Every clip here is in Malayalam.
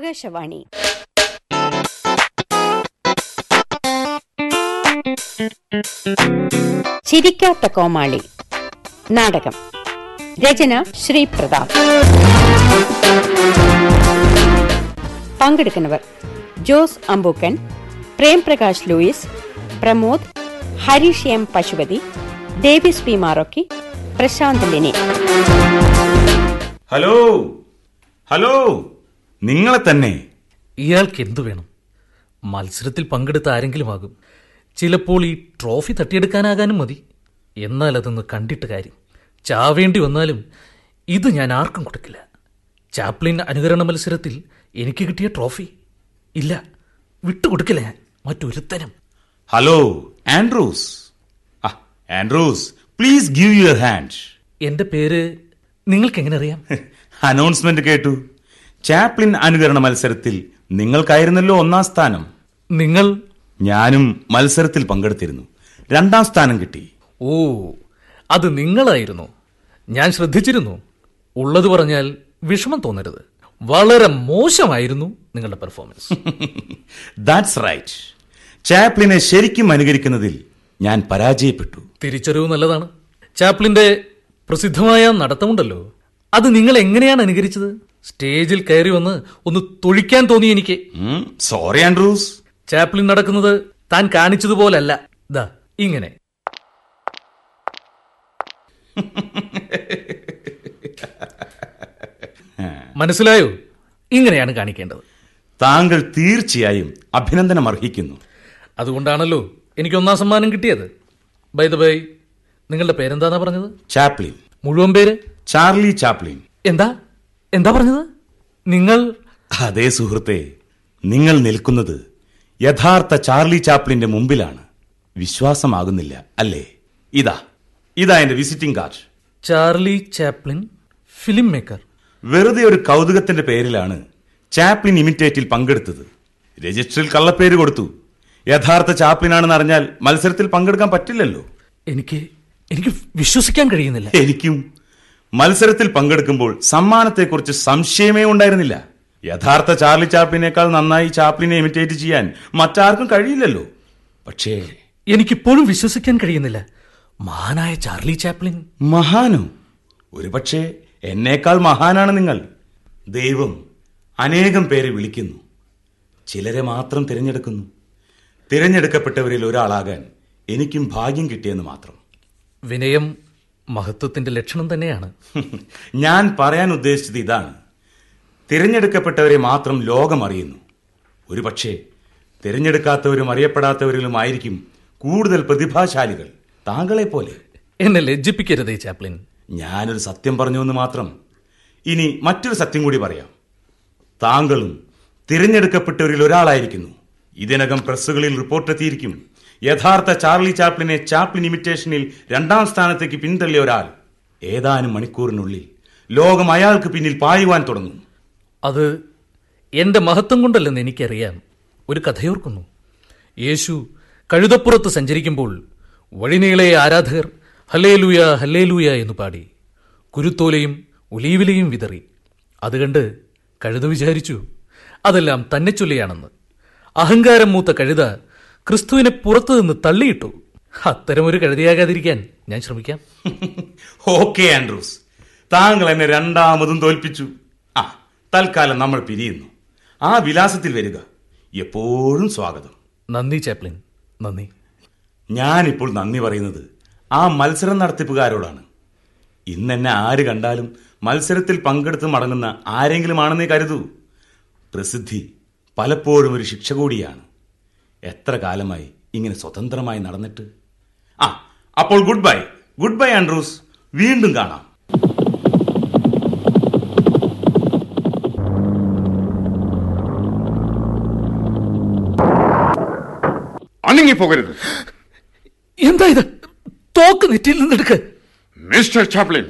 ആകാശവാണി. ചിരിക്കാത്ത കോമാളി. നാടകം. രചന ശ്രീ പ്രതാപ് പങ്കെടുക്കുന്നവർ Jose Ampookkan Premprakash Louis Pramod Harish M Pasupathi Davis P Marokki Prashanth Lini. Hello. Hello. നിങ്ങളെ തന്നെ. ഇയാൾക്ക് എന്തു വേണം? മത്സരത്തിൽ പങ്കെടുത്ത ആരെങ്കിലും ആകും. ചിലപ്പോൾ ഈ ട്രോഫി തട്ടിയെടുക്കാനാകാനും മതി. എന്നാൽ അതൊന്ന് കണ്ടിട്ട് കാര്യം. ചാവേണ്ടി വന്നാലും ഇത് ഞാൻ ആർക്കും കൊടുക്കില്ല. ചാപ്ലിൻ അനുകരണ മത്സരത്തിൽ എനിക്ക് കിട്ടിയ ട്രോഫി. ഇല്ല വിട്ടുകൊടുക്കില്ല ഞാൻ. മറ്റൊരുത്തനും hello Andrews. Andrews please give your hand എന്റെ പേര് നിങ്ങൾക്ക് എങ്ങനെ അറിയാം? അനൗൺസ്മെന്റ് കേട്ടു. ചാപ്ലിൻ അനുകരണ മത്സരത്തിൽ നിങ്ങൾക്കായിരുന്നല്ലോ ഒന്നാം സ്ഥാനം. നിങ്ങൾ? ഞാനും മത്സരത്തിൽ പങ്കെടുത്തിരുന്നു. രണ്ടാം സ്ഥാനം കിട്ടി. ഓ അത് നിങ്ങളായിരുന്നു. ഞാൻ ശ്രദ്ധിച്ചിരുന്നു. ഉള്ളത് പറഞ്ഞാൽ വിഷമം തോന്നരുത്. വളരെ മോശമായിരുന്നു നിങ്ങളുടെ പെർഫോമൻസ് ദാറ്റ്സ് റൈറ്റ് ചാപ്ലിനെ ശരിക്കും അനുകരിക്കുന്നതിൽ ഞാൻ പരാജയപ്പെട്ടു. തിരിച്ചറിവ് നല്ലതാണ്. ചാപ്ലിന്റെ പ്രസിദ്ധമായ നടത്തമുണ്ടല്ലോ. അത് നിങ്ങൾ എങ്ങനെയാണ് അനുകരിച്ചത്? സ്റ്റേജിൽ കയറി വന്ന് ഒന്ന് തൊഴിക്കാൻ തോന്നി എനിക്ക്. സോറി ആൻഡ്രൂസ് ചാപ്ലിൻ നടക്കുന്നത് താൻ കാണിച്ചതുപോലല്ല. ദാ ഇങ്ങനെ. മനസ്സിലായോ? ഇങ്ങനെയാണ് കാണിക്കേണ്ടത്. താങ്കൾ തീർച്ചയായും അഭിനന്ദനം അർഹിക്കുന്നു. അതുകൊണ്ടാണല്ലോ എനിക്ക് ഒന്നാം സമ്മാനം കിട്ടിയത്. ബൈ ദ ബൈ നിങ്ങളുടെ പേരെന്താന്നാ പറഞ്ഞത്? ചാപ്ലിൻ. മുഴുവൻ പേര്? Charlie Chaplin. എന്താ? എന്താ പറഞ്ഞത്? നിങ്ങൾ അതേ സുഹൃത്തെ നിങ്ങൾ നിൽക്കുന്നത് യഥാർത്ഥ ചാർലി ചാപ്ലിന്റെ മുമ്പിലാണ്. വിശ്വാസമാകുന്നില്ല അല്ലേ? ഇതാ ഇതാ എന്റെ visiting card. Charlie Chaplin film maker. വെറുതെ ഒരു കൗതുകത്തിന്റെ പേരിലാണ് ചാപ്ലിൻ ഇമിറ്റേറ്റിൽ പങ്കെടുത്തത്. രജിസ്റ്ററിൽ കള്ളപ്പേര് കൊടുത്തു. യഥാർത്ഥ ചാപ്ലിനാണെന്ന് അറിഞ്ഞാൽ മത്സരത്തിൽ പങ്കെടുക്കാൻ പറ്റില്ലല്ലോ. എനിക്ക് എനിക്ക് വിശ്വസിക്കാൻ കഴിയുന്നില്ല. എനിക്കും മത്സരത്തിൽ പങ്കെടുക്കുമ്പോൾ സമ്മാനത്തെക്കുറിച്ച് സംശയമേ ഉണ്ടായിരുന്നില്ല. യഥാർത്ഥ ചാർലി ചാപ്ലിനേക്കാൾ നന്നായി ചാപ്ലിനെ ഇമിറ്റേറ്റ് ചെയ്യാൻ മറ്റാർക്കും കഴിയില്ലല്ലോ. പക്ഷേ എനിക്കിപ്പോഴും വിശ്വസിക്കാൻ കഴിയുന്നില്ല. മഹാനായ ചാർലി ചാപ്ലിൻ. മഹാനോ? ഒരുപക്ഷെ എന്നേക്കാൾ മഹാനാണ് നിങ്ങൾ. ദൈവം അനേകം പേരെ വിളിക്കുന്നു. ചിലരെ മാത്രം തിരഞ്ഞെടുക്കുന്നു. തിരഞ്ഞെടുക്കപ്പെട്ടവരിൽ ഒരാളാകാൻ എനിക്കും ഭാഗ്യം കിട്ടിയെന്ന് മാത്രം. വിനയം മഹത്വത്തിന്റെ ലക്ഷണം തന്നെയാണ്. ഞാൻ പറയാൻ ഉദ്ദേശിച്ചത് ഇതാണ്. തിരഞ്ഞെടുക്കപ്പെട്ടവരെ മാത്രം ലോകം അറിയുന്നു ഒരുപക്ഷെ തിരഞ്ഞെടുക്കാത്തവരും അറിയപ്പെടാത്തവരിലും ആയിരിക്കും കൂടുതൽ പ്രതിഭാശാലികൾ താങ്കളെ പോലെ. എന്നെ ലജ്ജിപ്പിക്കരുതേ ചാപ്ലിൻ. ഞാനൊരു സത്യം പറഞ്ഞു എന്ന് മാത്രം. ഇനി മറ്റൊരു സത്യം കൂടി പറയാം. താങ്കളും തിരഞ്ഞെടുക്കപ്പെട്ടവരിൽ ഒരാളായിരിക്കുന്നു. ഇതിനകം പ്രസ്സുകളിൽ റിപ്പോർട്ട് എത്തിയിരിക്കും യഥാർത്ഥ ചാർലി ചാപ്ലിനെ ചാപ്ലിൻ ഇമിറ്റേഷനിൽ രണ്ടാം സ്ഥാനത്തേക്ക് പിന്തള്ളിയ ഒരാൾ ഏതാനും മണിക്കൂറിനുള്ളിൽ ലോകം അയാൾക്ക് പിന്നിൽ പായുവാൻ തുടങ്ങും. അത് എന്റെ മഹത്വം കൊണ്ടല്ലെന്ന് എനിക്കറിയാം. ഒരു കഥയോർക്കുന്നു. യേശു കഴുതപ്പുറത്ത് സഞ്ചരിക്കുമ്പോൾ വഴിനീളെ ആരാധകർ ഹല്ലേലൂയ ഹല്ലേലൂയ എന്ന് പാടി. കുരുത്തോലയും ഒലീവിലയും വിതറി. അത് കണ്ട് കഴുത വിചാരിച്ചു അതെല്ലാം തന്നെ ചൊല്ലിയാണെന്ന്. അഹങ്കാരം മൂത്ത കഴുത ക്രിസ്തുവിനെ പുറത്തു നിന്ന് തള്ളിയിട്ടു. അത്തരമൊരു കഴുതിയാകാതിരിക്കാൻ ഞാൻ ശ്രമിക്കാം. Okay Andrews. താങ്കൾ എന്നെ രണ്ടാമതും തോൽപ്പിച്ചു. ആ തൽക്കാലം നമ്മൾ പിരിയുന്നു. ആ വിലാസത്തിൽ വരിക. എപ്പോഴും സ്വാഗതം. നന്ദി ചാപ്ലിൻ. നന്ദി. ഞാനിപ്പോൾ നന്ദി പറയുന്നത് ആ മത്സരം നടത്തിപ്പുകാരോടാണ്. ഇന്നെന്നെ ആര് കണ്ടാലും മത്സരത്തിൽ പങ്കെടുത്ത് മടങ്ങുന്ന ആരെങ്കിലും ആണെന്നേ കരുതൂ. പ്രസിദ്ധി പലപ്പോഴും ഒരു ശിക്ഷ കൂടിയാണ്. എത്ര കാലമായി ഇങ്ങനെ സ്വതന്ത്രമായി നടന്നിട്ട്? ആ അപ്പോൾ good bye good bye Andrews വീണ്ടും കാണാം. അണങ്ങിപ്പോകരുത് എന്താ ഇത്? തോക്ക് നെറ്റിയിൽ നിന്നെടുക്ക്. മിസ്റ്റർ ചാപ്ലിൻ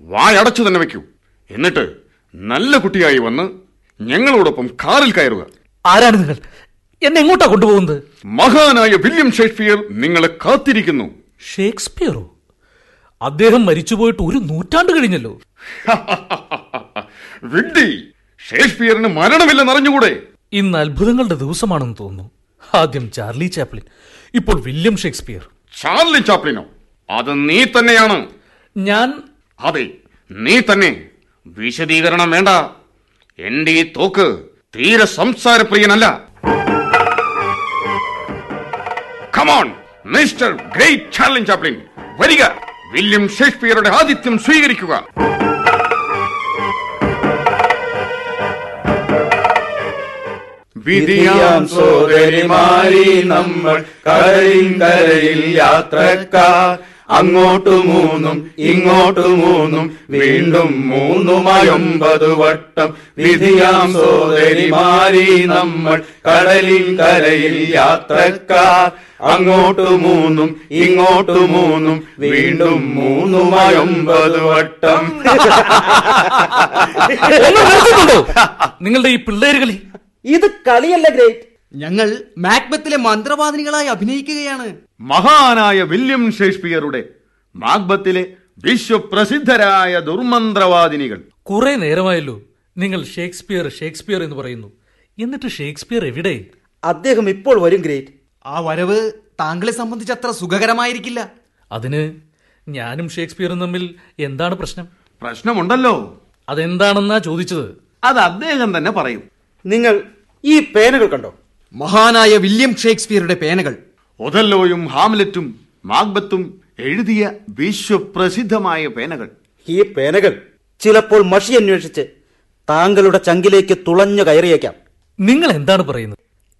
വായടച്ചു തന്നെ വെക്കൂ. എന്നിട്ട് നല്ല കുട്ടിയായി വന്ന് ഞങ്ങളോടൊപ്പം കാറിൽ കയറുക. ആരാണ് നിങ്ങൾ? എന്നെ എങ്ങോട്ടാ കൊണ്ടുപോകുന്നത്? മഹാനായ വില്യം ഷേക്സ്പിയർ നിങ്ങളെ കാത്തിരിക്കുന്നു. ഷേക്സ്പിയറോ? അദ്ദേഹം മരിച്ചുപോയിട്ട് ഒരു നൂറ്റാണ്ട് കഴിഞ്ഞല്ലോ. വിഡ്ഢി ഷേക്സ്പിയറിന് മരണമില്ലെന്നറിഞ്ഞുകൂടെ ഇന്ന് അത്ഭുതങ്ങളുടെ ദിവസമാണെന്ന് തോന്നുന്നു. ആദ്യം ചാർലി ചാപ്ലിൻ ഇപ്പോൾ വില്യം ഷേക്സ്പിയർ. ചാർലി ചാപ്ലിനോ? അത് നീ തന്നെയാണ്. ഞാൻ അതെ നീ തന്നെ. വിശദീകരണം വേണ്ട. എന്റെ ഈ തോക്ക് തീരെ സംസാരപ്രിയനല്ല. Come on mister great Charlie Chaplin വരിക. വില്യം ഷേക്സ്പിയറുടെ ആതിഥ്യം സ്വീകരിക്കുക. വിധിയാം സോദരിമാരി നമ്മൾ കരയിൻ കരയിൽ യാത്രക്കാർ. അങ്ങോട്ടു മൂന്നും ഇങ്ങോട്ടു മൂന്നും വീണ്ടും മൂന്നുമയൊമ്പത് വട്ടം. വിധിയാം സോദരിമാരി നമ്മൾ കടലിൽ കരയിൽ യാത്രക്കാർ. അങ്ങോട്ടു മൂന്നും ഇങ്ങോട്ടു മൂന്നും വീണ്ടും മൂന്നുമയൊമ്പത് വട്ടം. നിങ്ങളുടെ ഈ പിള്ളേരുകളി? ഇത് കളിയല്ല ഗ്രേറ്റ്. ഞങ്ങൾ മാക്ബത്തിലെ മന്ത്രവാദിനികളായി അഭിനയിക്കുകയാണ്. മഹാനായ വില്യം ഷേക്സ്പിയറുടെ മാക്ബത്തിലെ വിശ്വപ്രസിദ്ധരായ ദുർമന്ത്രവാദിനികൾ. കുറെ നേരമായല്ലോ നിങ്ങൾ ഷേക്സ്പിയർ ഷേക്സ്പിയർ എന്ന് പറയുന്നു. എന്നിട്ട് ഷേക്സ്പിയർ എവിടെ? അദ്ദേഹം ഇപ്പോൾ വരും ഗ്രേറ്റ്. ആ വരവ് താങ്കളെ സംബന്ധിച്ച് അത്ര സുഖകരമായിരിക്കില്ല. അതിന് ഞാനും ഷേക്സ്പിയറും തമ്മിൽ എന്താണ് പ്രശ്നം? പ്രശ്നമുണ്ടല്ലോ. അതെന്താണെന്നാ ചോദിച്ചത്? അത് അദ്ദേഹം തന്നെ പറയും. നിങ്ങൾ ഈ പേനകൾ കണ്ടോ? മഹാനായ വില്യം ഷേക്സ്പിയറുടെ പേനകൾ. ഒതല്ലോയും ഹാംലറ്റും മാഗ്ബത്തും എഴുതിയ വിശ്വപ്രസിദ്ധമായ പേനകൾ. ഈ പേനകൾ ചിലപ്പോൾ മഷി അന്വേഷിച്ച് താങ്കളുടെ ചങ്കിലേക്ക് തുളഞ്ഞു കയറിയേക്കാം. നിങ്ങൾ എന്താണ് പറയുന്നത്?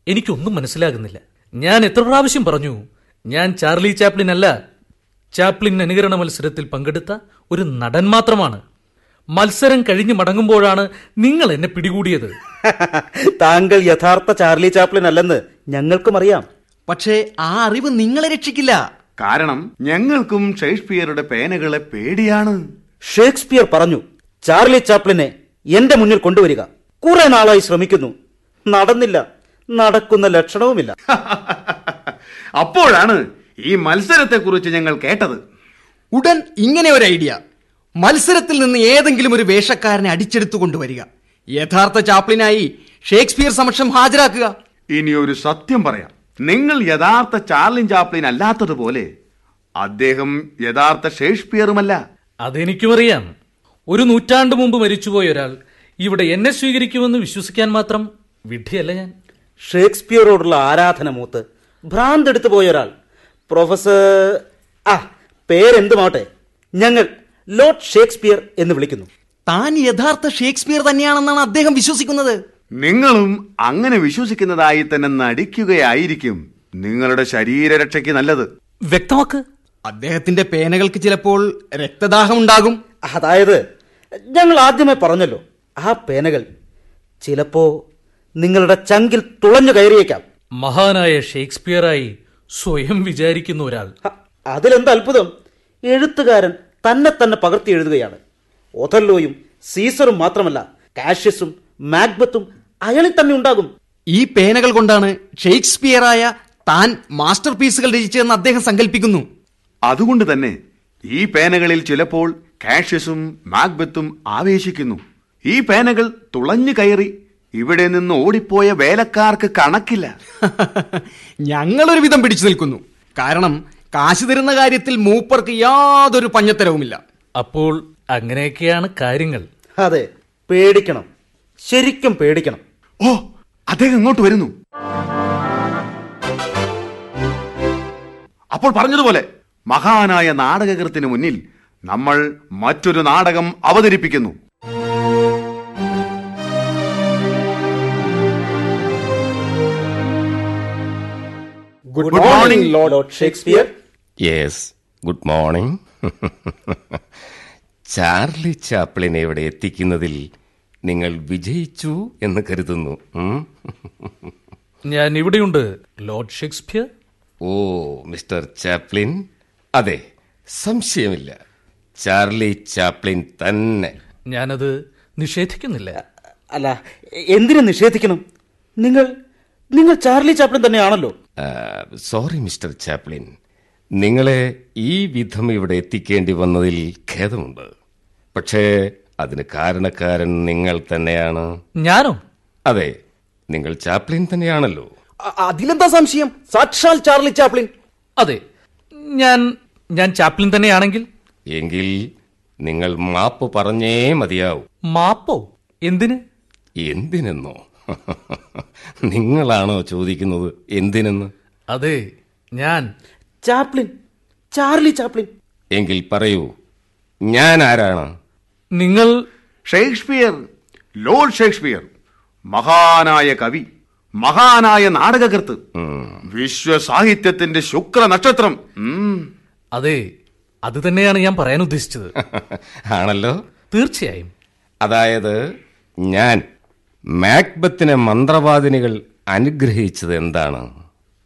എനിക്കൊന്നും മനസ്സിലാകുന്നില്ല. ഞാൻ എത്ര പ്രാവശ്യം പറഞ്ഞു ഞാൻ ചാർലി ചാപ്ലിൻ അല്ല. ചാപ്ലിൻ അനുകരണ മത്സരത്തിൽ പങ്കെടുത്ത ഒരു നടൻ മാത്രമാണ്. മത്സരം കഴിഞ്ഞ് മടങ്ങുമ്പോഴാണ് നിങ്ങൾ എന്നെ പിടികൂടിയത്. താങ്കൾ യഥാർത്ഥ ചാർലി ചാപ്ലിൻ അല്ലെന്ന് ഞങ്ങൾക്കും അറിയാം. പക്ഷേ ആ അറിവ് നിങ്ങളെ രക്ഷിക്കില്ല. കാരണം ഞങ്ങൾക്കും ഷേക്സ്പിയറുടെ പേനകളെ പേടിയാണ്. ഷേക്സ്പിയർ പറഞ്ഞു ചാർലി ചാപ്ലിനെ എന്റെ മുന്നിൽ കൊണ്ടുവരിക. കുറെ നാളായി ശ്രമിക്കുന്നു. നടന്നില്ല. നടക്കുന്ന ലക്ഷണവുമില്ല. അപ്പോഴാണ് ഈ മത്സരത്തെക്കുറിച്ച് ഞങ്ങൾ കേട്ടത്. ഉടൻ ഇങ്ങനെ ഒരു ഐഡിയ. മത്സരത്തിൽ നിന്ന് ഏതെങ്കിലും ഒരു വേഷക്കാരനെ അടിച്ചെടുത്തു കൊണ്ടുവരിക. യഥാർത്ഥ ചാപ്ലിനായി ഷേക്സ്പിയർ സമക്ഷം ഹാജരാക്കുക. ഇനി ഒരു സത്യം പറയാം. നിങ്ങൾ യഥാർത്ഥ ചാർലിൻ ചാപ്ലിൻ അല്ലാത്തതുപോലെ അദ്ദേഹം യഥാർത്ഥ ഷേക്സ്പിയറുമല്ല. അതെനിക്കും അറിയാം ഒരു നൂറ്റാണ്ട് മുമ്പ് മരിച്ചുപോയ ഒരാൾ ഇവിടെ എന്നെ സ്വീകരിക്കുമെന്ന് വിശ്വസിക്കാൻ മാത്രം വിഡ്ഢിയല്ല ഞാൻ. ഷേക്സ്പിയറോടുള്ള ആരാധന മൂത്ത് ഭ്രാന്തെടുത്തു പോയ ഒരാൾ. പ്രൊഫസർ ആ പേരെന്തുമാവട്ടെ? ഞങ്ങൾ ലോർഡ് ഷേക്സ്പിയർ എന്ന് വിളിക്കുന്നു. താൻ യഥാർത്ഥ ഷേക്സ്പിയർ തന്നെയാണെന്നാണ് അദ്ദേഹം വിശ്വസിക്കുന്നത്. നിങ്ങളും അങ്ങനെ വിശ്വസിക്കുന്നതായി തന്നെ നടിക്കുകയായിരിക്കും നിങ്ങളുടെ ശരീരരക്ഷയ്ക്ക് നല്ലത്. വ്യക്തമാക്ക്. അദ്ദേഹത്തിന്റെ പേനകൾക്ക് ചിലപ്പോൾ രക്തദാഹം ഉണ്ടാകും. അതായത് ഞങ്ങൾ ആദ്യമേ പറഞ്ഞല്ലോ ആ പേനകൾ ചിലപ്പോ നിങ്ങളുടെ ചങ്കിൽ തുളഞ്ഞു കയറിയേക്കാം. മഹാനായ ഷേക്സ്പിയറായി സ്വയം വിചാരിക്കുന്ന ഒരാൾ. അതിലെന്ത് അത്ഭുതം. എഴുത്തുകാരൻ തന്നെ തന്നെ പകർത്തി എഴുതുകയാണ്. ഒഥല്ലോയും സീസറും മാത്രമല്ല കാഷ്യസും മാക്ബത്തും അയാളിൽ തന്നെ ഉണ്ടാകും. ഈ പേനകൾ കൊണ്ടാണ് ഷേക്സ്പിയറായ താൻ മാസ്റ്റർ പീസുകൾ രചിച്ചതെന്ന് അദ്ദേഹം സങ്കല്പിക്കുന്നു അതുകൊണ്ട് തന്നെ ഈ പേനകളിൽ ചിലപ്പോൾ കാഷ്യസും മാഗ്ബത്തും ആവേശിക്കുന്നു. ഈ പേനകൾ തുളഞ്ഞു കയറി ഇവിടെ നിന്ന് ഓടിപ്പോയ വേലക്കാർക്ക് കണക്കില്ല. ഞങ്ങളൊരു വിധം പിടിച്ചു നിൽക്കുന്നു. കാരണം കാശ് തരുന്ന കാര്യത്തിൽ മൂപ്പർക്ക് യാതൊരു പഞ്ഞത്തരവുമില്ല. അപ്പോൾ അങ്ങനെയൊക്കെയാണ് കാര്യങ്ങൾ. അതെ പേടിക്കണം. ശരിക്കും പേടിക്കണം. ഓ അദ്ദേഹം ഇങ്ങോട്ട് വരുന്നു. അപ്പോൾ പറഞ്ഞതുപോലെ മഹാനായ നാടകകൃത്തിന് മുന്നിൽ നമ്മൾ മറ്റൊരു നാടകം അവതരിപ്പിക്കുന്നു. Good morning lord Shakespeare yes good morning Charlie ചാപ്ലിനെ ഇവിടെ എത്തിക്കുന്നതിൽ നിങ്ങൾ വിജയിച്ചു എന്ന് കരുതുന്നു? ഞാൻ ഇവിടെയുണ്ട്. Lord Shakespeare oh mister Chaplin. അതെ സംശയമില്ല. ചാർലി ചാപ്ലിൻ തന്നെ. ഞാനത് നിഷേധിക്കുന്നില്ല. അല്ല എന്തിനു നിഷേധിക്കണം? നിങ്ങൾ നിങ്ങൾ ചാർലി ചാപ്ലിൻ തന്നെയാണല്ലോ. Sorry mister Chaplin. നിങ്ങളെ ഈ വിധം ഇവിടെ എത്തിക്കേണ്ടി വന്നതിൽ ഖേദമുണ്ട്. പക്ഷേ അതിന് കാരണക്കാരൻ നിങ്ങൾ തന്നെയാണ്. ഞാനോ. അതെ നിങ്ങൾ ചാപ്ലിൻ തന്നെയാണല്ലോ. അതിലെന്താ സംശയം? സാക്ഷാൽ ചാർലി ചാപ്ലിൻ. അതെ ഞാൻ ഞാൻ ചാപ്ലിൻ തന്നെയാണെങ്കിൽ. എങ്കിൽ നിങ്ങൾ മാപ്പ് പറഞ്ഞേ മതിയാവും. മാപ്പോ? എന്തിന്? എന്തിനെന്നോ? നിങ്ങളാണോ ചോദിക്കുന്നത് എന്തിനെന്ന്? അതെ ഞാൻ. ചാപ്ലിൻ. Charlie Chaplin. എങ്കിൽ പറയൂ ഞാൻ ആരാണ്? നിങ്ങൾ ഷേക്സ്പിയർ ലോർഡ് ഷേക്സ്പിയർ മഹാനായ കവി മഹാനായ നാടകകൃത്ത് വിശ്വസാഹിത്യത്തിന്റെ ശുക്ര നക്ഷത്രം. അതെ അത് തന്നെയാണ് ഞാൻ പറയാൻ ഉദ്ദേശിച്ചത്. ആണല്ലോ. തീർച്ചയായും. അതായത് ഞാൻ മാക്ബത്തിനെ മന്ത്രവാദിനികൾ അനുഗ്രഹിച്ചത് എന്താണ്?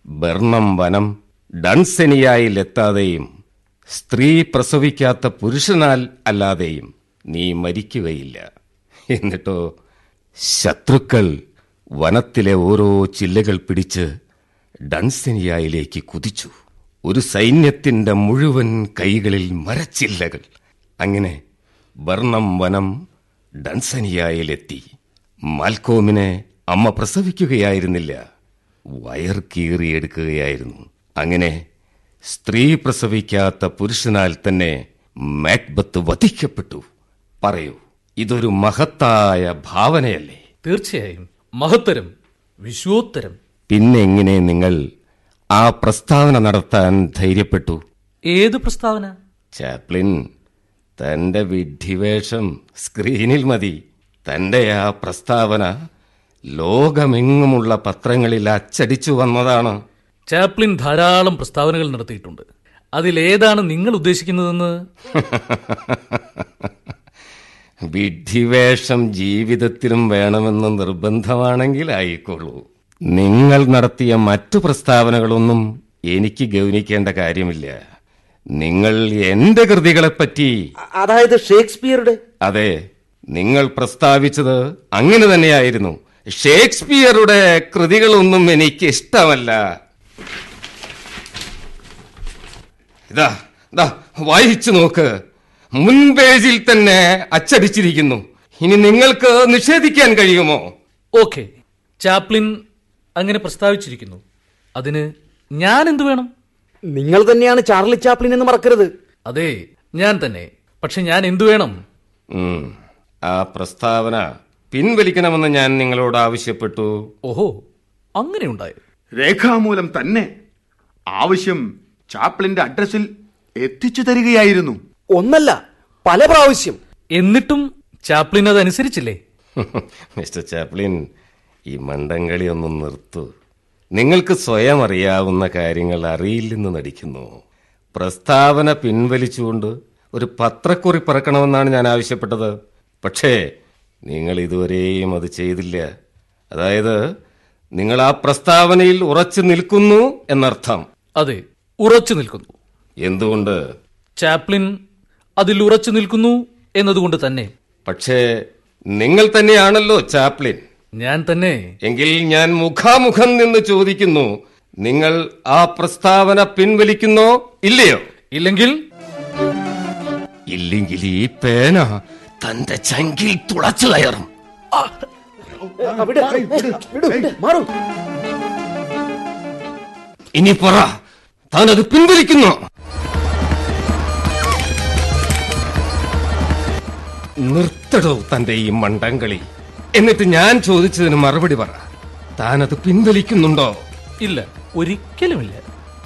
ബർണം വനം ഡൺസെനിയായിൽ എത്താതെയും സ്ത്രീ പ്രസവിക്കാത്ത പുരുഷനാൽ അല്ലാതെയും നീ മരിക്കുകയില്ല. എന്നിട്ടോ ശത്രുക്കൾ വനത്തിലെ ഓരോ ചില്ലകൾ പിടിച്ച് ഡൺസെനിയായിലേക്ക് കുതിച്ചു. ഒരു സൈന്യത്തിന്റെ മുഴുവൻ കൈകളിൽ മരച്ചില്ലകൾ. അങ്ങനെ ബർണം വനം ഡൺസനിയായിലെത്തി. മാൽക്കോമിനെ അമ്മ പ്രസവിക്കുകയായിരുന്നില്ല. വയർ കീറിയെടുക്കുകയായിരുന്നു. അങ്ങനെ സ്ത്രീ പ്രസവിക്കാത്ത പുരുഷനാൽ തന്നെ മാക്ബത്ത് വധിക്കപ്പെട്ടു. പറയൂ ഇതൊരു മഹത്തായ ഭാവനയല്ലേ? തീർച്ചയായും. മഹത്തരം വിശ്വോത്തരം. പിന്നെ എങ്ങനെ നിങ്ങൾ ആ പ്രസ്താവന നടത്താൻ ധൈര്യപ്പെട്ടു? ഏത് പ്രസ്താവന? ചാപ്ലിൻ തന്റെ വിഡ്ഢിവേഷം സ്ക്രീനിൽ മതി. തന്റെ ആ പ്രസ്താവന ലോകമെങ്ങുമുള്ള പത്രങ്ങളിൽ അച്ചടിച്ചു വന്നതാണ്. ചാപ്ലിൻ ധാരാളം പ്രസ്താവനകൾ നടത്തിയിട്ടുണ്ട്. അതിലേതാണ് നിങ്ങൾ ഉദ്ദേശിക്കുന്നതെന്ന്? വിഡ്ഢിവേഷം ജീവിതത്തിലും വേണമെന്ന് നിർബന്ധമാണെങ്കിൽ ആയിക്കോളൂ. നിങ്ങൾ നടത്തിയ മറ്റു പ്രസ്താവനകളൊന്നും എനിക്ക് ഗൗനിക്കേണ്ട കാര്യമില്ല. നിങ്ങൾ എന്റെ കൃതികളെപ്പറ്റി പറ്റി അതായത് ഷേക്സ്പിയറുടെ? അതെ നിങ്ങൾ പ്രസ്താവിച്ചത് അങ്ങനെ തന്നെയായിരുന്നു. ഷേക്സ്പിയറുടെ കൃതികളൊന്നും എനിക്ക് ഇഷ്ടമല്ല. ഇതാ ഇതാ വായിച്ചു നോക്ക്. മുൻ പേജിൽ തന്നെ അച്ചടിച്ചിരിക്കുന്നു. ഇനി നിങ്ങൾക്ക് നിഷേധിക്കാൻ കഴിയുമോ? ഓക്കെ. ചാപ്ലിൻ അങ്ങനെ പ്രസ്താവിച്ചിരിക്കുന്നു. അതിന് ഞാൻ എന്തു വേണം? നിങ്ങൾ തന്നെയാണ് ചാർലി ചാപ്ലിൻ എന്ന് മറക്കരുത്. അതെ ഞാൻ തന്നെ. പക്ഷെ ഞാൻ എന്തു വേണം? ആ പ്രസ്താവന പിൻവലിക്കണമെന്ന് ഞാൻ നിങ്ങളോട് ആവശ്യപ്പെട്ടു. ഓഹോ അങ്ങനെ ഉണ്ടായി? രേഖാമൂലം തന്നെ. ആവശ്യം ചാപ്ലിന്റെ അഡ്രസ്സിൽ എത്തിച്ചു തരികയായിരുന്നു. ഒന്നല്ല പല പ്രാവശ്യം. എന്നിട്ടും ചാപ്ലിൻ അതനുസരിച്ചില്ലേ? അനുസരിച്ചില്ലേ മിസ്റ്റർ ചാപ്ലിൻ ഈ മണ്ടംകളി ഒന്ന് നിർത്തു. നിങ്ങൾക്ക് സ്വയം അറിയാവുന്ന കാര്യങ്ങൾ അറിയില്ലെന്ന് നടിക്കുന്നു. പ്രസ്താവന പിൻവലിച്ചുകൊണ്ട് ഒരു പത്രക്കുറി പറക്കണമെന്നാണ് ഞാൻ ആവശ്യപ്പെട്ടത്. പക്ഷേ നിങ്ങൾ ഇതുവരെയും അത് ചെയ്തില്ല. അതായത് നിങ്ങൾ ആ പ്രസ്താവനയിൽ ഉറച്ചു നിൽക്കുന്നു എന്നർത്ഥം. അതെ. ഉറച്ചു നിൽക്കുന്നു. എന്തുകൊണ്ട്? ചാപ്ലിൻ അതിൽ ഉറച്ചു നിൽക്കുന്നു എന്നതുകൊണ്ട് തന്നെ. പക്ഷേ നിങ്ങൾ തന്നെയാണല്ലോ ചാപ്ലിൻ. ഞാൻ തന്നെ. എങ്കിൽ ഞാൻ മുഖാമുഖം നിന്ന് ചോദിക്കുന്നു നിങ്ങൾ ആ പ്രസ്താവന പിൻവലിക്കുന്നോ ഇല്ലയോ? ഇല്ലെങ്കിൽ? ഇല്ലെങ്കിൽ ഈ പേന തന്റെ ചങ്കിൽ തുളച്ചു കയറും. അവിടെ വിടു, വിടു, മാറൂ. ഇനി പറ താൻ അത് പിൻവലിക്കുന്നു. നിർത്തടോ തന്റെ ഈ മണ്ടംകളി. എന്നിട്ട് ഞാൻ ചോദിച്ചതിന് മറുപടി പറ. താൻ അത് പിൻവലിക്കുന്നുണ്ടോ? ഇല്ല ഒരിക്കലുമില്ല.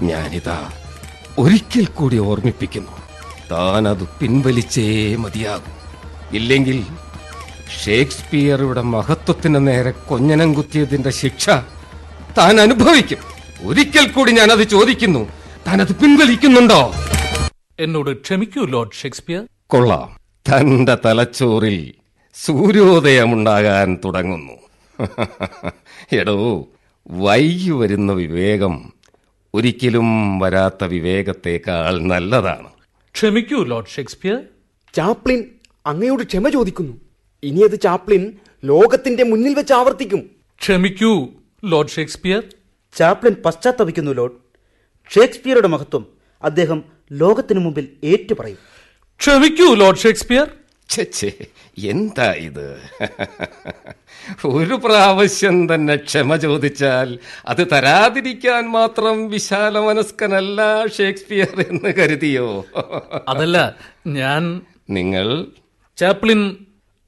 ഞാനിതാ ഒരിക്കൽ കൂടി ഓർമ്മിപ്പിക്കുന്നു. താൻ അത് പിൻവലിച്ചേ മതിയാകും. ഇല്ലെങ്കിൽ ഷേക്സ്പിയറുടെ മഹത്വത്തിന് നേരെ കൊഞ്ഞനം കുത്തിയതിന്റെ ശിക്ഷ താൻ അനുഭവിക്കും. ഒരിക്കൽ കൂടി ഞാൻ അത് ചോദിക്കുന്നു. താൻ അത് പിൻവലിക്കുന്നുണ്ടോ? എന്നോട് ക്ഷമിക്കൂ ലോർഡ് ഷേക്സ്പിയർ. കൊള്ളാം. തന്റെ തലച്ചോറിൽ സൂര്യോദയമുണ്ടാകാൻ തുടങ്ങുന്നു. എടോ വൈകി വരുന്ന വിവേകം ഒരിക്കലും വരാത്ത വിവേകത്തേക്കാൾ നല്ലതാണ്. ക്ഷമിക്കൂ ലോർഡ് ഷേക്സ്പിയർ. ചാപ്ലിൻ അങ്ങയോട് ക്ഷമ ചോദിക്കുന്നു. ഇനി അത് ചാപ്ലിൻ ലോകത്തിന്റെ മുന്നിൽ വെച്ച് ആവർത്തിക്കും. ക്ഷമിക്കൂ ലോർഡ് ഷേക്സ്പിയർ. ചാപ്ലിൻ പശ്ചാത്തപിക്കുന്നു ലോഡ് ഷേക്സ്പിയറുടെ മഹത്വം അദ്ദേഹം ലോകത്തിനു മുമ്പിൽ ഏറ്റുപറയും. ക്ഷമിക്കൂ ലോർഡ് ഷേക്സ്പിയർ. ഛെ, എന്താ ഇത്? ഒരു പ്രാവശ്യം തന്നെ ക്ഷമ ചോദിച്ചാൽ അത് തരാതിരിക്കാൻ മാത്രം വിശാല മനസ്കനല്ല ഷേക്സ്പിയർ എന്ന് കരുതിയോ? അതല്ല ഞാൻ നിങ്ങൾ? ചാപ്ലിൻ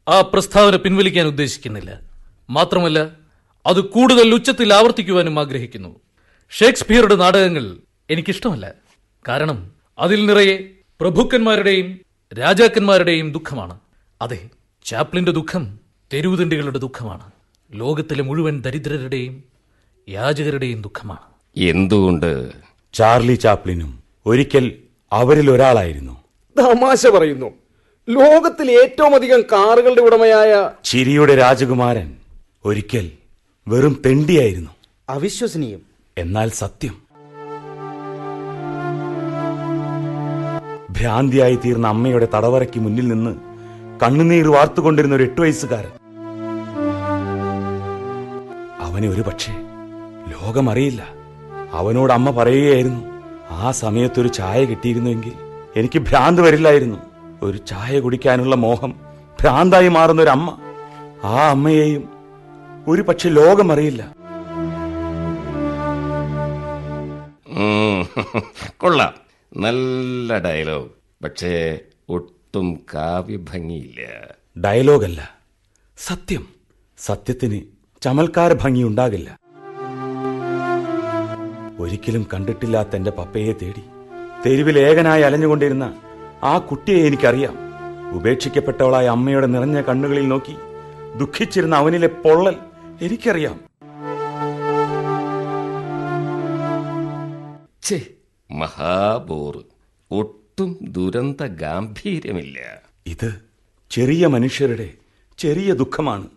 ആ പ്രസ്താവന പിൻവലിക്കാൻ ഉദ്ദേശിക്കുന്നില്ല. മാത്രമല്ല അത് കൂടുതൽ ഉച്ചത്തിൽ ആവർത്തിക്കുവാനും ആഗ്രഹിക്കുന്നു. ഷേക്സ്പിയറുടെ നാടകങ്ങൾ എനിക്കിഷ്ടമല്ല. കാരണം അതിൽ നിറയെ പ്രഭുക്കന്മാരുടെയും രാജാക്കന്മാരുടെയും ദുഃഖമാണ്. അതെ ചാപ്ലിന്റെ ദുഃഖം തെരുവുതണ്ടികളുടെ ദുഃഖമാണ്. ലോകത്തിലെ മുഴുവൻ ദരിദ്രരുടെയും യാചകരുടെയും ദുഃഖമാണ്. എന്തുകൊണ്ട്? ചാർലി ചാപ്ലിനും ഒരിക്കൽ അവരിൽ ഒരാളായിരുന്നു. തമാശ പറയുന്നു. ലോകത്തിൽ ഏറ്റവും അധികം കാറുകളുടെ ഉടമയായ ചിരിയുടെ രാജകുമാരൻ ഒരിക്കൽ വെറും തെണ്ടിയായിരുന്നു അവിശ്വസനീയം. എന്നാൽ സത്യം ഭ്രാന്തിയായി തീർന്ന അമ്മയുടെ തടവറയ്ക്ക് മുന്നിൽ നിന്ന് കണ്ണുനീർ വാർത്തുകൊണ്ടിരുന്ന ഒരു എട്ടു വയസ്സുകാരൻ. അവനെ ഒരു പക്ഷേ ലോകമറിയില്ല. അവനോട് അമ്മ പറയുകയായിരുന്നു ആ സമയത്തൊരു ചായ കിട്ടിയിരുന്നുവെങ്കിൽ എനിക്ക് ഭ്രാന്ത് വരില്ലായിരുന്നു. ഒരു ചായ കുടിക്കാനുള്ള മോഹം ഭ്രാന്തായി മാറുന്ന ഒരു അമ്മ. ആ അമ്മയെയും ഒരു പക്ഷെ ലോകമറിയില്ല. കൊള്ളാം. നല്ല ഡയലോഗ്. പക്ഷേ ഒട്ടും കാവ്യഭംഗിയില്ല. ഡയലോഗല്ല. സത്യം. സത്യത്തിന് ചമൽക്കാര ഭംഗി ഉണ്ടാകില്ല. ഒരിക്കലും കണ്ടിട്ടില്ലാത്ത എന്റെ പപ്പയെ തേടി തെരുവിൽ ഏകനായി അലഞ്ഞുകൊണ്ടിരുന്ന ആ കുട്ടിയെ എനിക്കറിയാം. ഉപേക്ഷിക്കപ്പെട്ടവളായ അമ്മയുടെ നിറഞ്ഞ കണ്ണുകളിൽ നോക്കി ദുഃഖിച്ചിരുന്ന അവനിലെ പൊള്ളൽ എനിക്കറിയാം. മഹാബോറ് ഒട്ടും ദുരന്ത ഗാംഭീര്യമില്ല. ഇത് ചെറിയ മനുഷ്യരുടെ ചെറിയ ദുഃഖമാണ്.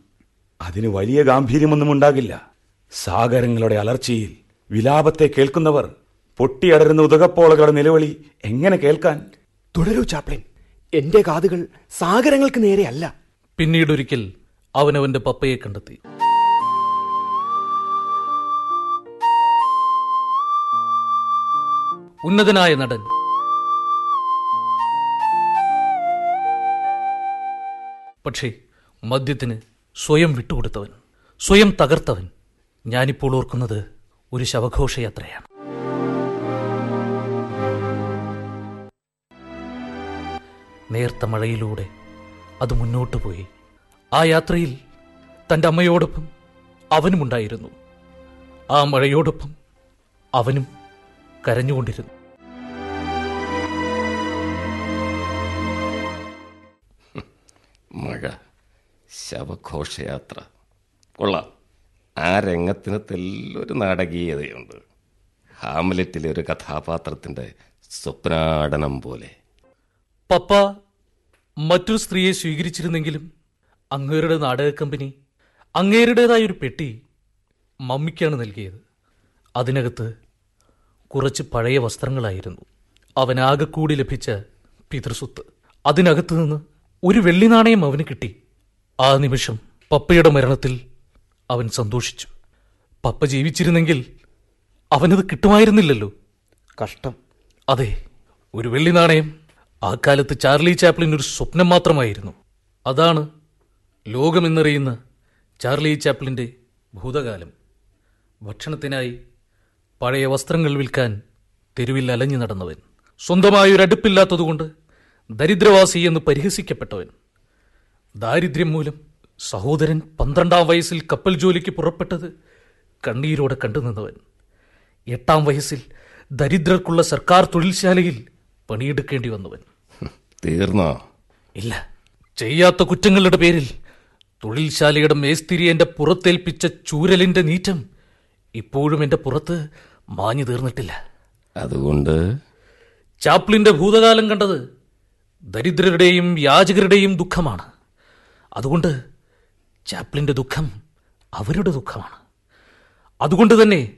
അതിന് വലിയ ഗാംഭീര്യമൊന്നും ഉണ്ടാകില്ല. സാഗരങ്ങളുടെ അലർച്ചയിൽ വിലാപത്തെ കേൾക്കുന്നവർ പൊട്ടിയടരുന്ന ഉദകപ്പോളകളുടെ നിലവിളി എങ്ങനെ കേൾക്കാൻ? തുടരൂ ചാപ്ലിൻ. എന്റെ കാതുകൾ സാഗരങ്ങൾക്ക് നേരെയല്ല. പിന്നീടൊരിക്കൽ അവനവന്റെ പപ്പയെ കണ്ടെത്തി. ഉന്നതനായ നടൻ. പക്ഷേ മദ്യത്തിന് സ്വയം വിട്ടുകൊടുത്തവൻ സ്വയം തകർത്തവൻ ഞാനിപ്പോൾ ഓർക്കുന്നത് ഒരു ശവഘോഷയാത്രയാണ്. നേർത്ത മഴയിലൂടെ അത് മുന്നോട്ടു പോയി. ആ യാത്രയിൽ തന്റെ അമ്മയോടൊപ്പം അവനുമുണ്ടായിരുന്നു. ആ മഴയോടൊപ്പം അവനും കരഞ്ഞുകൊണ്ടിരുന്നു. മഴ ശവഘോഷയാത്ര. കൊള്ളാം. ആ രംഗത്തിന് തെല്ലൊരു നാടകീയതയുണ്ട്. ഹാംലെറ്റിലെ ഒരു കഥാപാത്രത്തിന്റെ സ്വപ്നാടനം പോലെ. പപ്പ മറ്റൊരു സ്ത്രീയെ സ്വീകരിച്ചിരുന്നെങ്കിലും അങ്ങേരുടെ നാടക കമ്പനി അങ്ങേരുടേതായ ഒരു പെട്ടി മമ്മിക്കാണ് നൽകിയത്. അതിനകത്ത് കുറച്ച് പഴയ വസ്ത്രങ്ങളായിരുന്നു. അവനാകെ കൂടി ലഭിച്ച പിതൃസ്വത്ത്. അതിനകത്തു നിന്ന് ഒരു വെള്ളി നാണയം അവന് കിട്ടി. ആ നിമിഷം പപ്പയുടെ മരണത്തിൽ അവൻ സന്തോഷിച്ചു. പപ്പ ജീവിച്ചിരുന്നെങ്കിൽ അവനത് കിട്ടുമായിരുന്നില്ലല്ലോ. കഷ്ടം. അതെ ഒരു വെള്ളി നാണയം ആ കാലത്ത് ചാർലി ചാപ്ലിൻ ഒരു സ്വപ്നം മാത്രമായിരുന്നു. അതാണ് ലോകമെന്നറിയുന്ന ചാർലി ചാപ്ലിന്റെ ഭൂതകാലം. ഭക്ഷണത്തിനായി പഴയ വസ്ത്രങ്ങൾ വിൽക്കാൻ തെരുവിൽ അലഞ്ഞു നടന്നവൻ സ്വന്തമായ ഒരു അടുപ്പില്ലാത്തതുകൊണ്ട് ദരിദ്രവാസി എന്ന് പരിഹസിക്കപ്പെട്ടവൻ. ദാരിദ്ര്യം മൂലം സഹോദരൻ പന്ത്രണ്ടാം വയസ്സിൽ കപ്പൽ ജോലിക്ക് പുറപ്പെട്ടത് കണ്ണീരോടെ കണ്ടുനിന്നവൻ എട്ടാം വയസ്സിൽ ദരിദ്രർക്കുള്ള സർക്കാർ തൊഴിൽശാലയിൽ പണിയെടുക്കേണ്ടി വന്നവൻ. തീർന്നോ? ഇല്ല. ചെയ്യാത്ത കുറ്റങ്ങളുടെ പേരിൽ തൊഴിൽശാലയുടെ മേസ്തിരി എന്റെ പുറത്തേൽപ്പിച്ച ചൂരലിന്റെ നീറ്റം ഇപ്പോഴും എന്റെ പുറത്ത് മാഞ്ഞു തീർന്നിട്ടില്ല. അതുകൊണ്ട്? ചാപ്ലിന്റെ ഭൂതകാലം കണ്ടത് ദരിദ്രരുടെയും യാചകരുടെയും ദുഃഖമാണ്. അതുകൊണ്ട് ചാപ്ലിന്റെ ദുഃഖം അവരുടെ ദുഃഖമാണ്. അതുകൊണ്ട് തന്നെ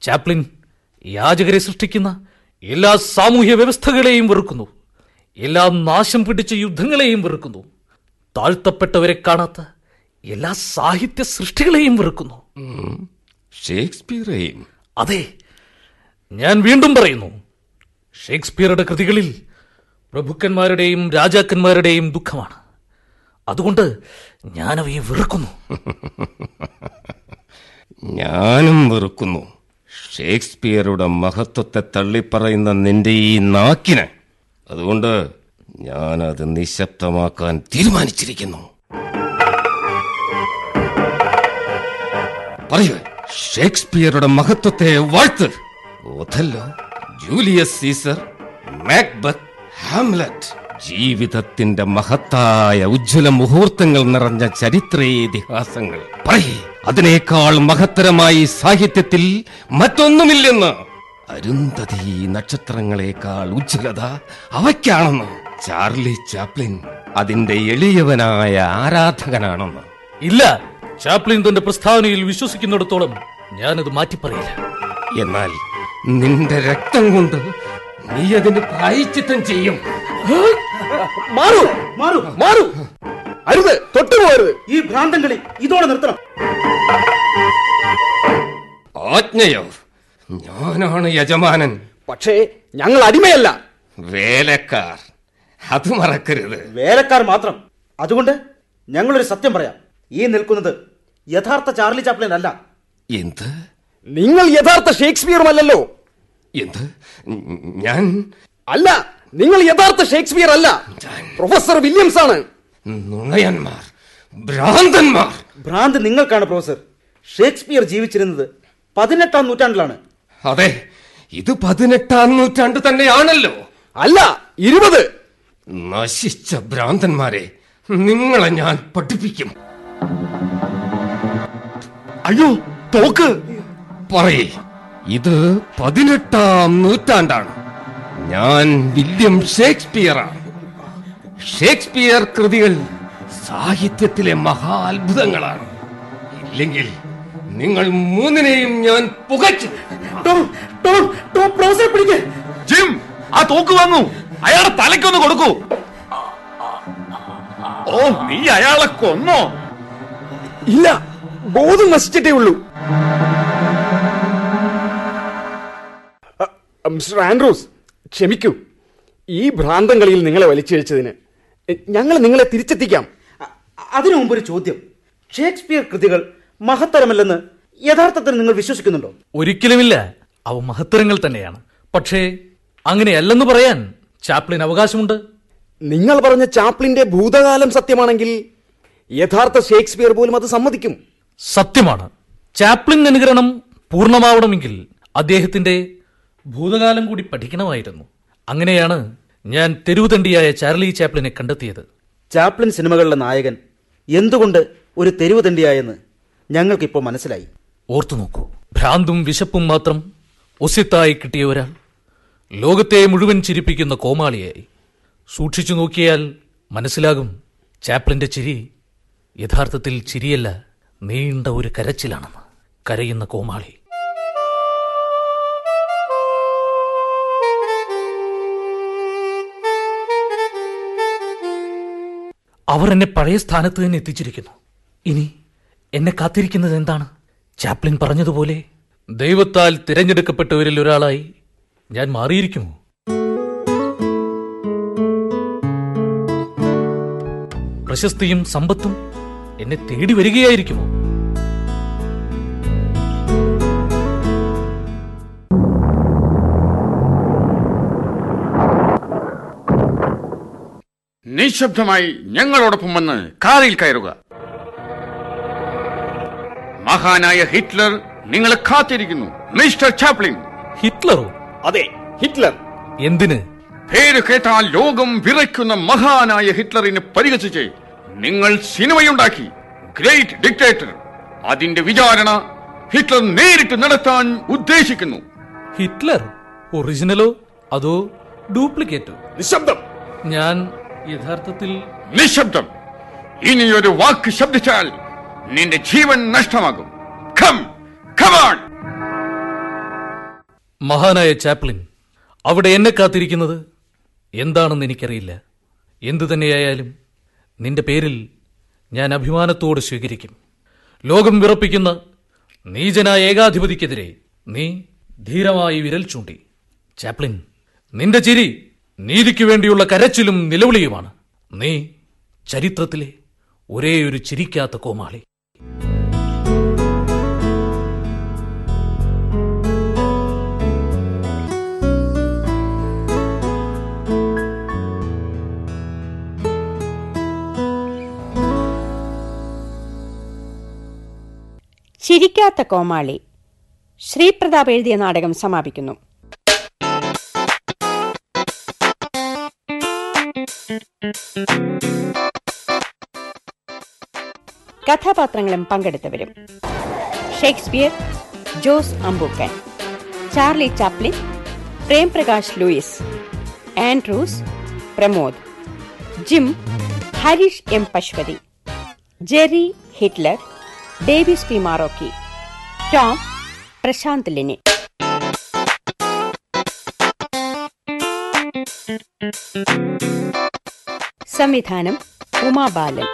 ചാപ്ലിൻ യാചകരെ സൃഷ്ടിക്കുന്ന എല്ലാ സാമൂഹ്യ വ്യവസ്ഥകളെയും വെറുക്കുന്നു. എല്ലാ നാശം പിടിച്ച യുദ്ധങ്ങളെയും വെറുക്കുന്നു. താഴ്ത്തപ്പെട്ടവരെ കാണാത്ത എല്ലാ സാഹിത്യ സൃഷ്ടികളെയും വെറുക്കുന്നു. ഷേക്സ്പിയറേയും അതെ. ഞാൻ വീണ്ടും പറയുന്നു ഷേക്സ്പിയറുടെ കൃതികളിൽ പ്രഭുക്കന്മാരുടെയും രാജാക്കന്മാരുടെയും ദുഃഖമാണ്. അതുകൊണ്ട് ഞാനവയെ വെറുക്കുന്നു. ഞാനും വെറുക്കുന്നു. ഷേക്സ്പിയറുടെ മഹത്വത്തെ തള്ളിപ്പറയുന്ന നിന്റെ ഈ നാക്കിന്. അതുകൊണ്ട് ഞാനത് നിശബ്ദമാക്കാൻ തീരുമാനിച്ചിരിക്കുന്നു. പറയൂ. ഷേക്സ്പിയറുടെ മഹത്വത്തെ വാഴ്ത്ത്. Othello Julius Caesar Macbeth Hamlet. ജീവിതത്തിന്റെ മഹത്തായ ഉജ്ജ്വല മുഹൂർത്തങ്ങൾ നിറഞ്ഞ ചരിത്രേതിഹാസങ്ങൾ. പറയേ അതിനേക്കാൾ മഹത്തരമായി സാഹിത്യത്തിൽ മറ്റൊന്നുമില്ലെന്ന്. അരുന്ധതി നക്ഷത്രങ്ങളെക്കാൾ ഉജ്ജ്വലത അവയ്ക്കാണെന്ന് ചാർലി ചാപ്ലിൻ അതിന്റെ എളിയവനായ ആരാധകനാണെന്ന്. ഇല്ല ചാപ്ലിൻ തന്റെ പ്രസ്താവനയിൽ വിശ്വസിക്കുന്നിടത്തോളം ഞാനത് മാറ്റിപ്പറയില്ല. എന്നാൽ നിന്റെ രക്തം കൊണ്ട് നീ അതിന് പ്രായച്ചിത്തം ചെയ്യും. മാറൂ! മാറൂ! മാറൂ! അരുത്! തൊട്ടുപോകരുത് ഈ ഭ്രാന്തം കളി ഇതോടെ നിർത്തണം. ആജ്ഞയോ? ഞാനാണ് യജമാനൻ. പക്ഷേ ഞങ്ങൾ അടിമയല്ല. വേലക്കാർ. അത് മറക്കരുത്. വേലക്കാർ മാത്രം. അതുകൊണ്ട് ഞങ്ങളൊരു സത്യം പറയാം. ഈ നിൽക്കുന്നത് യഥാർത്ഥ ചാർലി ചാപ്ലിൻ അല്ല. എന്ത്? നിങ്ങൾ യഥാർത്ഥ ഷേക്സ്പിയറും അല്ലല്ലോ എന്ത്? ഞാൻ? അല്ല നിങ്ങൾ യഥാർത്ഥ ഷേക്സ്പിയർ അല്ല. പ്രൊഫസർ വില്യംസ് ആണ് നുണയന്മാർ ഭ്രാന്തന്മാർ. ഭ്രാന്ത് നിങ്ങൾക്കാണ് പ്രൊഫസർ. ഷേക്സ്പിയർ ജീവിച്ചിരുന്നത് പതിനെട്ടാം നൂറ്റാണ്ടിലാണ്. അതെ ഇത് പതിനെട്ടാം നൂറ്റാണ്ട് തന്നെയാണല്ലോ. അല്ല ഇരുപത്. നശിച്ച ഭ്രാന്തന്മാരെ നിങ്ങളെ ഞാൻ പഠിപ്പിക്കും. അയ്യോ തോക്ക്. പറയേ. ഇത് പതിനെട്ടാം നൂറ്റാണ്ടാണ്. ഞാൻ വില്യം ഷേക്സ്പിയറാണ്. ഷേക്സ്പിയർ കൃതികൾ സാഹിത്യത്തിലെ മഹാത്ഭുതങ്ങളാണ്. ഇല്ലെങ്കിൽ നിങ്ങൾ മൂന്നിനെയും ഞാൻ പുകച്ചു. ജിം ആ തോക്ക് വാങ്ങൂ അയാളുടെ തലയ്ക്കൊന്ന് കൊടുക്കൂ. ഓ നീ അയാളെ കൊന്നോ? ഇല്ല. ബോധം നശിച്ചിട്ടേ ഉള്ളൂ. മിസ്റ്റർ ആൻഡ്രൂസ് ക്ഷമിക്കൂ. ഈ ഭ്രാന്തങ്ങളിൽ നിങ്ങളെ വലിച്ചിഴച്ചതിന്. ഞങ്ങൾ നിങ്ങളെ തിരിച്ചെത്തിക്കാം. അതിനു മുമ്പ് ഒരു ചോദ്യം. ഷേക്സ്പിയർ കൃതികൾ മഹത്തരമല്ലെന്ന് യഥാർത്ഥത്തിൽ നിങ്ങൾ വിശ്വസിക്കുന്നുണ്ടോ? ഒരിക്കലുമില്ല. അവ മഹത്തരങ്ങൾ തന്നെയാണ്. പക്ഷേ അങ്ങനെയല്ലെന്ന് പറയാൻ ചാപ്ലിൻ അവകാശമുണ്ട്. നിങ്ങൾ പറഞ്ഞ ചാപ്ലിന്റെ ഭൂതകാലം സത്യമാണെങ്കിൽ യഥാർത്ഥ ഷേക്സ്പിയർ പോലും അത് സമ്മതിക്കും. സത്യമാണ്. ചാപ്ലിൻ അനുകരണം പൂർണമാവണമെങ്കിൽ അദ്ദേഹത്തിന്റെ ഭൂതകാലം കൂടി പഠിക്കണമായിരുന്നു. അങ്ങനെയാണ് ഞാൻ തെരുവുതണ്ടിയായ ചാർലി ചാപ്ലിനെ കണ്ടെത്തിയത്. ചാപ്ലിൻ സിനിമകളിലെ നായകൻ എന്തുകൊണ്ട് ഒരു തെരുവുതണ്ടിയായെന്ന് ഞങ്ങൾക്കിപ്പോൾ മനസ്സിലായി. ഓർത്തു നോക്കൂ. ഭ്രാന്തും വിശപ്പും മാത്രം ഒസ്യത്തായി കിട്ടിയ ഒരാൾ ലോകത്തെ മുഴുവൻ ചിരിപ്പിക്കുന്ന കോമാളിയായി. സൂക്ഷിച്ചു നോക്കിയാൽ മനസ്സിലാകും ചാപ്ലിന്റെ ചിരി യഥാർത്ഥത്തിൽ ചിരിയല്ല. നീണ്ട ഒരു കരച്ചിലാണെന്ന് കരയുന്ന കോമാളി. അവർ എന്നെ പഴയ സ്ഥാനത്ത് തന്നെ എത്തിച്ചിരിക്കുന്നു. ഇനി എന്നെ കാത്തിരിക്കുന്നത് എന്താണ്? ചാപ്ലിൻ പറഞ്ഞതുപോലെ ദൈവത്താൽ തിരഞ്ഞെടുക്കപ്പെട്ടവരിൽ ഒരാളായി ഞാൻ മാറിയിരിക്കുമോ? പ്രശസ്തിയും സമ്പത്തും എന്നെ തേടി വരികയായിരിക്കുമോ? നിശബ്ദമായി ഞങ്ങളോടൊപ്പം വന്ന് കാറിൽ കയറുക. മഹാനായ ഹിറ്റ്ലർ നിങ്ങളെ കാത്തിരിക്കുന്നു മിസ്റ്റർ ചാപ്ലിൻ. ഹിറ്റ്ലറോ? അതെ ഹിറ്റ്ലർ. എന്തിന്? പേര് കേട്ടാൽ ലോകം വിറയ്ക്കുന്ന മഹാനായ ഹിറ്റ്ലറിനെ പരിഹസിച്ച് നിങ്ങൾ സിനിമയുണ്ടാക്കി. ഗ്രേറ്റ് ഡിക്റ്റേറ്റർ അതിന്റെ വിചാരണ ഹിറ്റ്ലർ നേരിട്ട് നടത്താൻ ഉദ്ദേശിക്കുന്നു. ഹിറ്റ്ലർ? ഒറിജിനലോ അതോ ഡ്യൂപ്ലിക്കേറ്റ് നിശബ്ദം. ഞാൻ യഥാർത്ഥത്തിൽ നിശബ്ദം. ഇനിയൊരു വാക്ക് ശബ്ദിച്ചാൽ നിന്റെ ജീവൻ നഷ്ടമാകും. കം കമാൺ മഹാനായ ചാപ്ലിൻ അവിടെ എന്നെ കാത്തിരിക്കുന്നത്? എന്താണെന്ന് എനിക്കറിയില്ല. എന്തു തന്നെയായാലും നിന്റെ പേരിൽ ഞാൻ അഭിമാനത്തോട് സ്വീകരിക്കും. ലോകം വിറപ്പിക്കുന്ന നീചനായ ഏകാധിപതിക്കെതിരെ നീ ധീരമായി വിരൽ ചൂണ്ടി. ചാപ്ലിൻ നിന്റെ ചിരി നീതിക്കു വേണ്ടിയുള്ള കരച്ചിലും നിലവിളിയുമാണ്. നീ ചരിത്രത്തിലെ ഒരേയൊരു ചിരിക്കാത്ത കോമാളി. ചിരിക്കാത്ത കോമാളി. ശ്രീപ്രതാപ് എഴുതിയ നാടകം സമാപിക്കുന്നു. കഥാപാത്രങ്ങളും പങ്കെടുത്തവരും. Shakespeare Jose Ambookkan Charlie Chaplin Premprakash Louis Andrews Pramod Jim Harish M Pashupathi Jerry Hitler Davis P Marokki. Tom Prashanth Lini. സംവിധാനം ഉമാബാലൻ